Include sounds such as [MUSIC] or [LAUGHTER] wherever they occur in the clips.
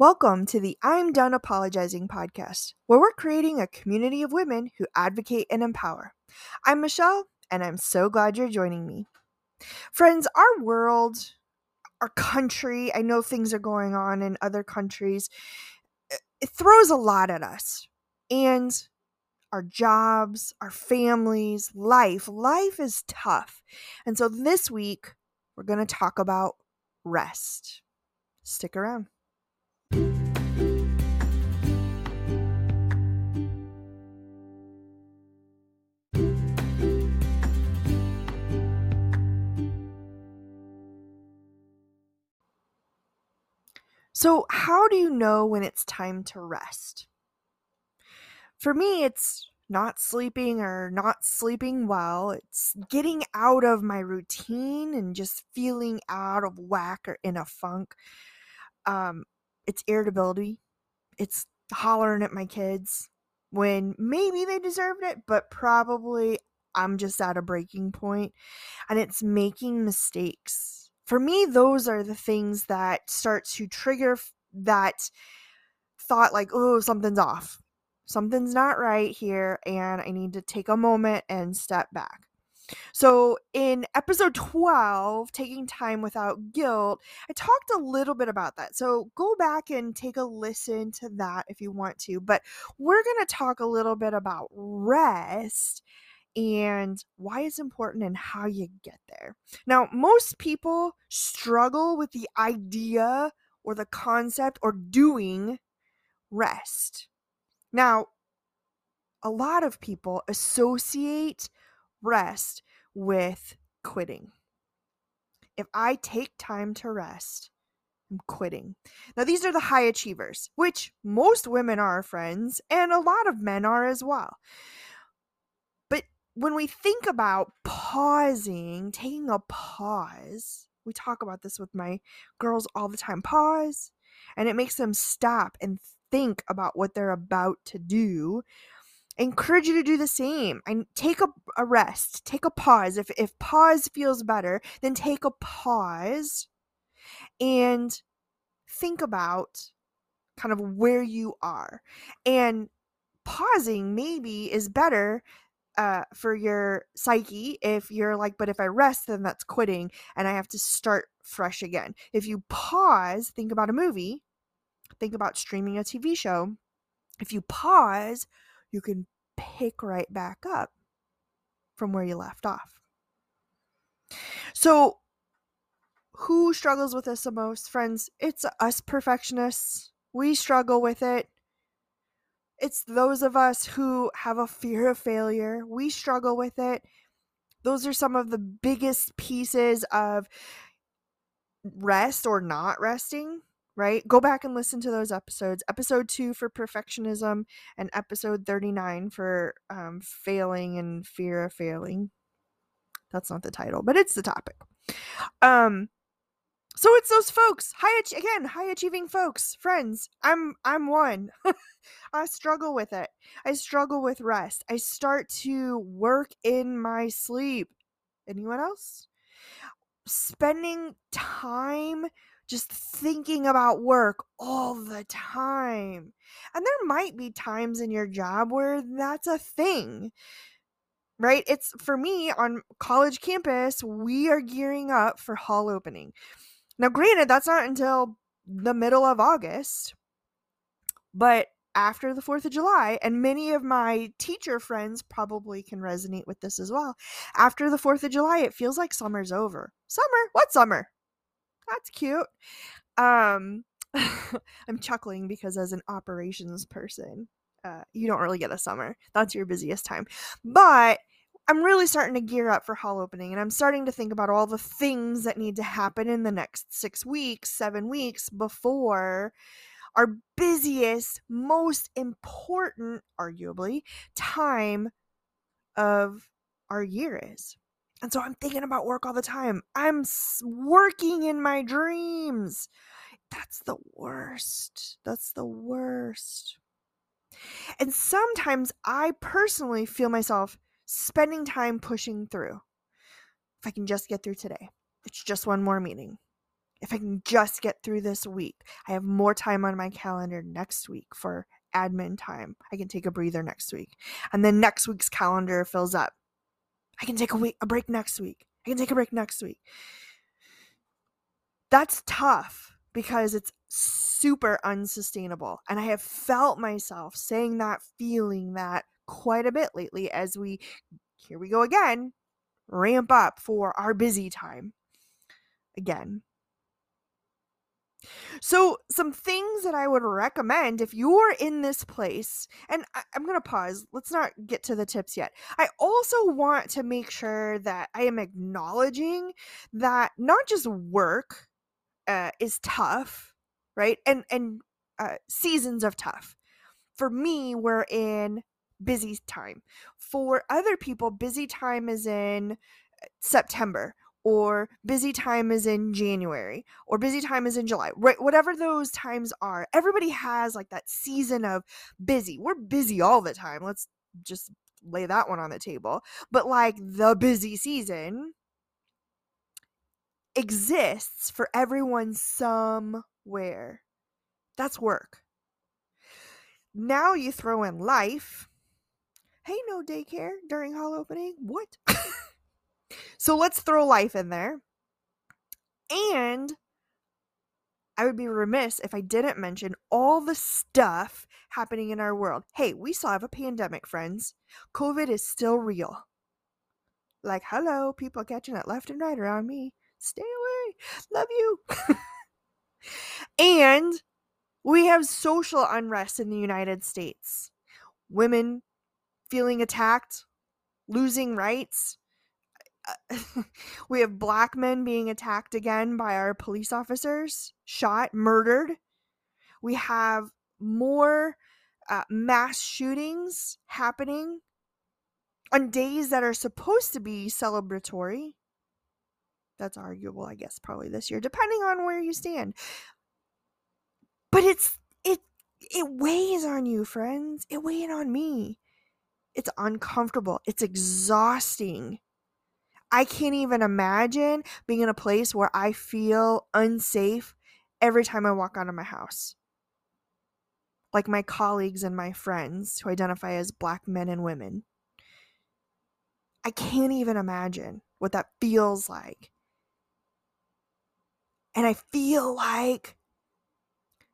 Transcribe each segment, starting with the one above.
Welcome to the I'm Done Apologizing podcast, where we're creating a community of women who advocate and empower. I'm Michelle, and I'm so glad you're joining me. Friends, our world, our country, I know things are going on in other countries, it throws a lot at us. And our jobs, our families, life. Life is tough. And so this week, we're going to talk about rest. Stick around. So, how do you know when it's time to rest? For me, it's not sleeping or not sleeping well. It's getting out of my routine and just feeling out of whack or in a funk. Um, it's irritability. It's hollering at my kids when maybe they deserved it, but probably I'm just at a breaking point and it's making mistakes for me those are the things that start to trigger that thought like oh something's off. Something's not right here and i need to take a moment and step back. So in episode 12 taking time without guilt i talked a little bit about that. So go back and take a listen to that if you want to but we're going to talk a little bit about rest and why it's important and how you get there. Now, most people struggle with the idea or the concept or doing rest. Now, a lot of people associate rest with quitting. If I take time to rest, I'm quitting. Now, these are the high achievers, which most women are, friends, and a lot of men are as well when we think about pausing, taking a pause, we talk about this with my girls all the time pause, and it makes them stop and think about what they're about to do. I encourage you to do the same. and take a, a rest, take a pause. If if pause feels better, then take a pause and think about kind of where you are. And pausing maybe is better uh, for your psyche if you're like, but if I rest, then that's quitting and I have to start fresh again. If you pause, think about a movie, think about streaming a TV show. If you pause, you can pick right back up from where you left off. So, who struggles with this the most? Friends, it's us perfectionists. We struggle with it. It's those of us who have a fear of failure. We struggle with it. Those are some of the biggest pieces of rest or not resting, right? Go back and listen to those episodes. Episode two for perfectionism and episode 39 for um, failing and fear of failing. That's not the title, but it's the topic. Um, so it's those folks high again high achieving folks friends. I'm i'm one. [LAUGHS] I struggle with it. I struggle with rest. I start to work in my sleep. Anyone else? Spending time just thinking about work all the time. And there might be times in your job where that's a thing right? It's for me on college campus we are gearing up for hall opening now, granted, that's not until the middle of August, but after the 4th of July, and many of my teacher friends probably can resonate with this as well. After the 4th of July, it feels like summer's over. Summer? What summer? That's cute. Um, [LAUGHS] I'm chuckling because as an operations person, uh, you don't really get a summer. That's your busiest time. But I'm really starting to gear up for hall opening and I'm starting to think about all the things that need to happen in the next six weeks, seven weeks before our busiest, most important, arguably, time of our year is. And so I'm thinking about work all the time. I'm working in my dreams. That's the worst. That's the worst. And sometimes I personally feel myself spending time pushing through. If I can just get through today, it's just one more meeting. if I can just get through this week, I have more time on my calendar next week for admin time. I can take a breather next week. And then next week's calendar fills up. I can take a week a break next week. I can take a break next week. That's tough because it's super unsustainable. And I have felt myself saying that, feeling that quite a bit lately as we here we go again, ramp up for our busy time. Again, so, some things that I would recommend if you're in this place, and I, am going to pause, let's not get to the tips yet. I also want to make sure that I am acknowledging that not just work uh, is tough, right? And, and uh, seasons of tough. For me, we're in busy time. For other people, busy time is in uh, September or busy time is in January or busy time is in July, right? Whatever those times are, everybody has like that season of busy. We're busy all the time. Let's just lay that one on the table. But like the busy season exists for everyone somewhere. That's work. Now you throw in life. Hey, no daycare during hall opening. What? [LAUGHS] So let's throw life in there. And I would be remiss if I didn't mention all the stuff happening in our world. Hey, we still have a pandemic, friends. COVID is still real. Like, hello, people catching it left and right around me. Stay away. Love you. [LAUGHS] and we have social unrest in the United States. Women feeling attacked, losing rights, [LAUGHS] we have black men being attacked again by our police officers, shot, murdered. We have more uh, mass shootings happening on days that are supposed to be celebratory. That's arguable, I guess, probably this year, depending on where you stand. But it's it it weighs on you, friends. It weighs on me. It's uncomfortable. It's exhausting. I can't even imagine being in a place where I feel unsafe every time I walk out of my house. Like my colleagues and my friends who identify as black men and women. I can't even imagine what that feels like. And I feel like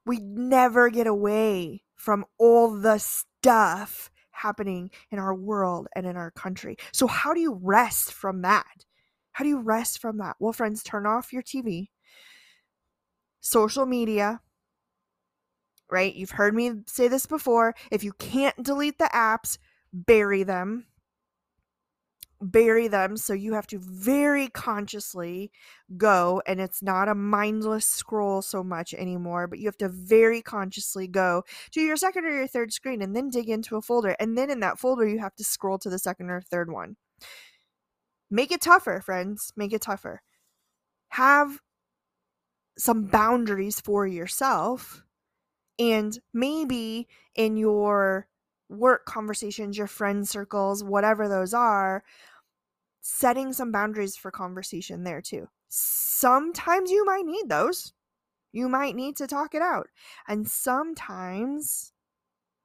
we never get away from all the stuff happening in our world and in our country. So, how do you rest from that? How do you rest from that? Well, friends, turn off your TV, social media, right? You've heard me say this before. If you can't delete the apps, bury them bury them so you have to very consciously go and it's not a mindless scroll so much anymore but you have to very consciously go to your second or your third screen and then dig into a folder and then in that folder you have to scroll to the second or third one. Make it tougher friends make it tougher. Have some boundaries for yourself and maybe in your work conversations, your friend circles, whatever those are, setting some boundaries for conversation there too. Sometimes you might need those. You might need to talk it out. And sometimes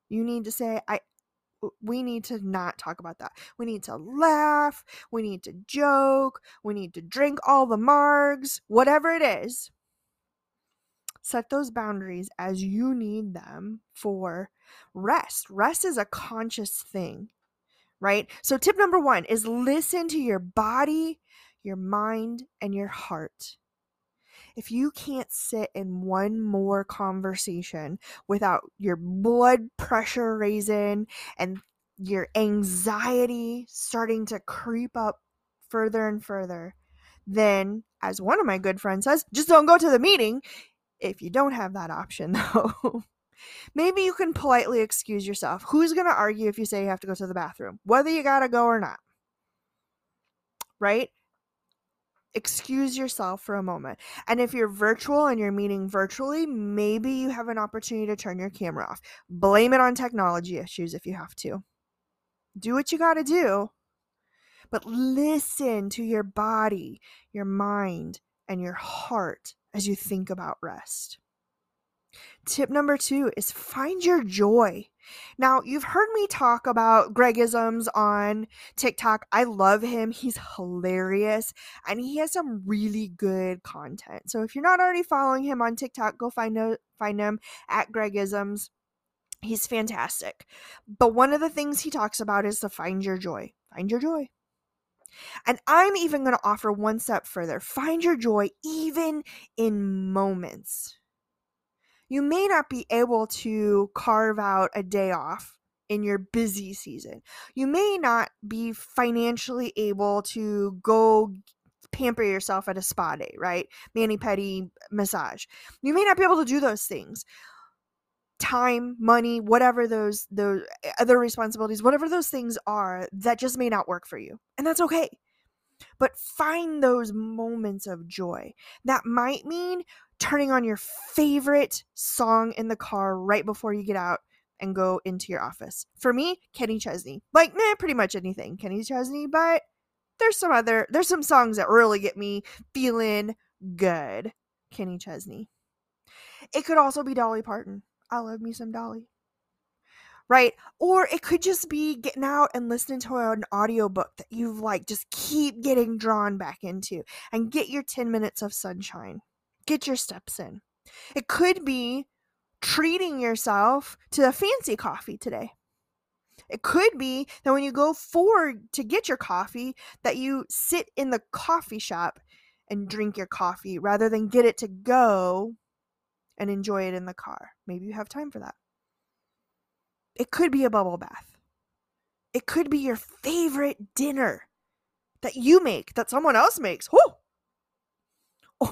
you need to say, I we need to not talk about that. We need to laugh. We need to joke. We need to drink all the margs, whatever it is. Set those boundaries as you need them for rest. Rest is a conscious thing, right? So, tip number one is listen to your body, your mind, and your heart. If you can't sit in one more conversation without your blood pressure raising and your anxiety starting to creep up further and further, then, as one of my good friends says, just don't go to the meeting. If you don't have that option, [LAUGHS] though, Maybe you can politely excuse yourself. Who's going to argue if you say you have to go to the bathroom, whether you got to go or not? Right? Excuse yourself for a moment. And if you're virtual and you're meeting virtually, maybe you have an opportunity to turn your camera off. Blame it on technology issues if you have to. Do what you got to do, but listen to your body, your mind, and your heart as you think about rest. Tip number two is find your joy. Now, you've heard me talk about Gregisms on TikTok. I love him. He's hilarious and he has some really good content. So if you're not already following him on TikTok, go find, find him at Gregisms. He's fantastic. But one of the things he talks about is to find your joy. Find your joy. And I'm even going to offer one step further find your joy even in moments. You may not be able to carve out a day off in your busy season. You may not be financially able to go pamper yourself at a spa day, right? Mani pedi massage. You may not be able to do those things time money whatever those those eh, other responsibilities whatever those things are that just may not work for you and that's okay. But find those moments of joy. That might mean turning on your favorite song in the car right before you get out and go into your office. For me kenny chesney. Like meh, pretty much anything. Kenny chesney but there's some other there's some songs that really get me feeling good. Kenny chesney. It could also be dolly parton I love me some Dolly. Right? Or it could just be getting out and listening to an audiobook that you've like just keep getting drawn back into and get your 10 minutes of sunshine. Get your steps in. It could be treating yourself to a fancy coffee today. It could be that when you go forward to get your coffee, that you sit in the coffee shop and drink your coffee rather than get it to go and enjoy it in the car. Maybe you have time for that. It could be a bubble bath. It could be your favorite dinner that you make, that someone else makes. [LAUGHS]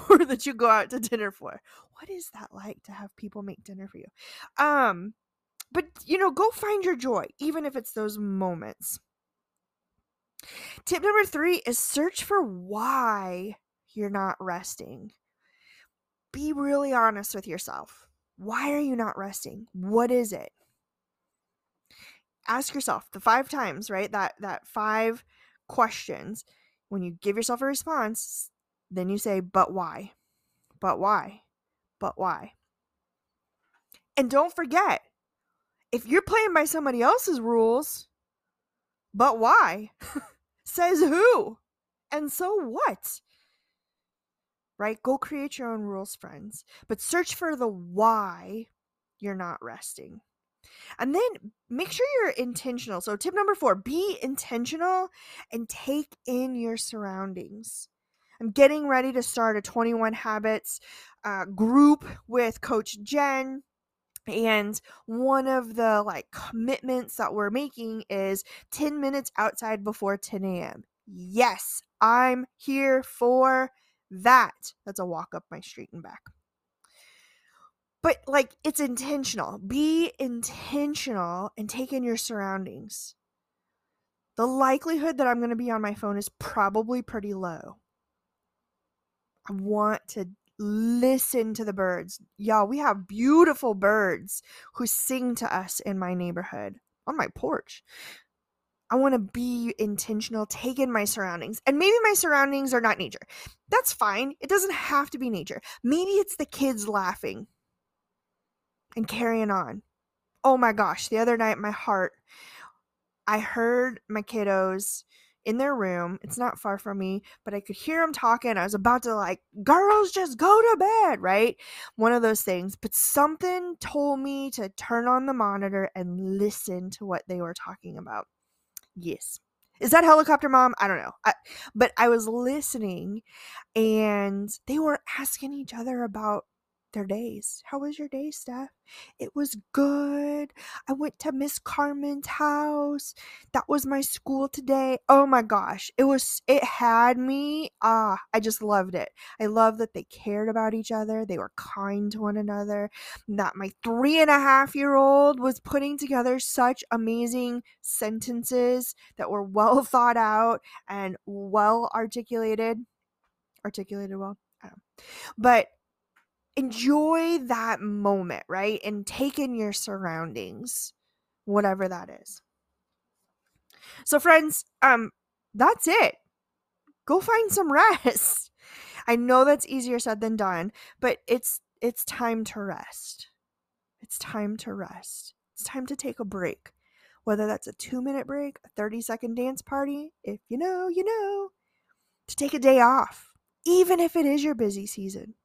Or that you go out to dinner for. What is that like to have people make dinner for you? Um, but you know, go find your joy, even if it's those moments. Tip number three is search for why you're not resting be really honest with yourself. Why are you not resting? What is it? Ask yourself the five times, right? That that five questions. When you give yourself a response, then you say, "But why?" But why? But why? And don't forget, if you're playing by somebody else's rules, but why? [LAUGHS] Says who? And so what? Right? Go create your own rules, friends, but search for the why you're not resting. And then make sure you're intentional. So, tip number four be intentional and take in your surroundings. I'm getting ready to start a 21 Habits uh, group with Coach Jen. And one of the like commitments that we're making is 10 minutes outside before 10 a.m. Yes, I'm here for that that's a walk up my street and back. But like it's intentional. Be intentional and take in your surroundings. The likelihood that i'm going to be on my phone is probably pretty low. I want to listen to the birds. Y'all we have beautiful birds who sing to us in my neighborhood on my porch I want to be intentional, take in my surroundings. And maybe my surroundings are not nature. That's fine. It doesn't have to be nature. Maybe it's the kids laughing and carrying on. Oh my gosh, the other night, my heart, I heard my kiddos in their room. It's not far from me, but I could hear them talking. I was about to, like, girls, just go to bed, right? One of those things. But something told me to turn on the monitor and listen to what they were talking about. Yes. Is that helicopter mom? I don't know. I, but I was listening and they were asking each other about their days. How was your day, Steph? It was good. I went to Miss Carmen's house. That was my school today. Oh my gosh. It was, it had me. Ah, I just loved it. I love that they cared about each other. They were kind to one another. That my three and a half year old was putting together such amazing sentences that were well [LAUGHS] thought out and well articulated. Articulated well. But enjoy that moment, right? And take in your surroundings, whatever that is. So friends, um that's it. Go find some [LAUGHS] rest. I know that's easier said than done, but it's it's time to rest. It's time to rest. It's time to take a break. Whether that's a 2-minute break, a 30-second dance party, if you know, you know, to take a day off, even if it is your busy season.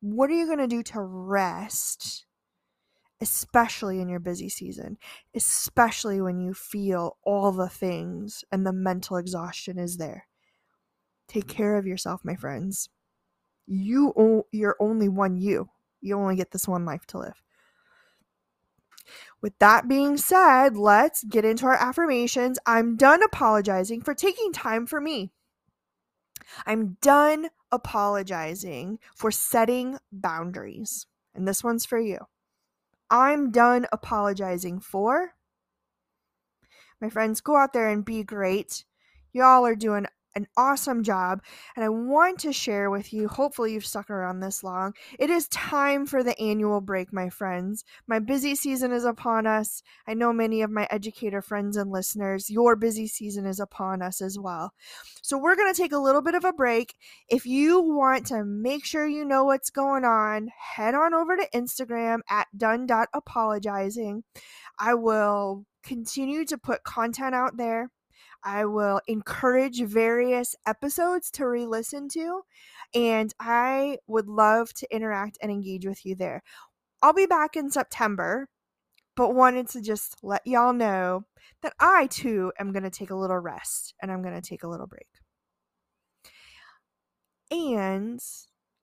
What are you going to do to rest especially in your busy season, especially when you feel all the things and the mental exhaustion is there. Take mm-hmm. care of yourself, my friends. You you're only one you. You only get this one life to live. With that being said, let's get into our affirmations. I'm done apologizing for taking time for me. I'm done apologizing for setting boundaries. And this one's for you. I'm done apologizing for. My friends, go out there and be great. Y'all are doing an awesome job. And I want to share with you, hopefully, you've stuck around this long. It is time for the annual break, my friends. My busy season is upon us. I know many of my educator friends and listeners, your busy season is upon us as well. So, we're going to take a little bit of a break. If you want to make sure you know what's going on, head on over to Instagram at done.apologizing. I will continue to put content out there. I will encourage various episodes to re listen to, and I would love to interact and engage with you there. I'll be back in September, but wanted to just let y'all know that I too am going to take a little rest and I'm going to take a little break. And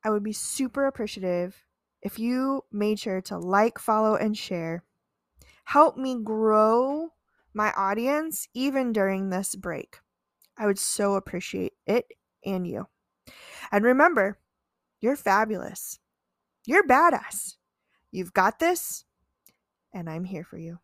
I would be super appreciative if you made sure to like, follow, and share. Help me grow my audience even during this break. I would so appreciate it and you. And remember, you're fabulous. You're badass. You've got this, and I'm here for you.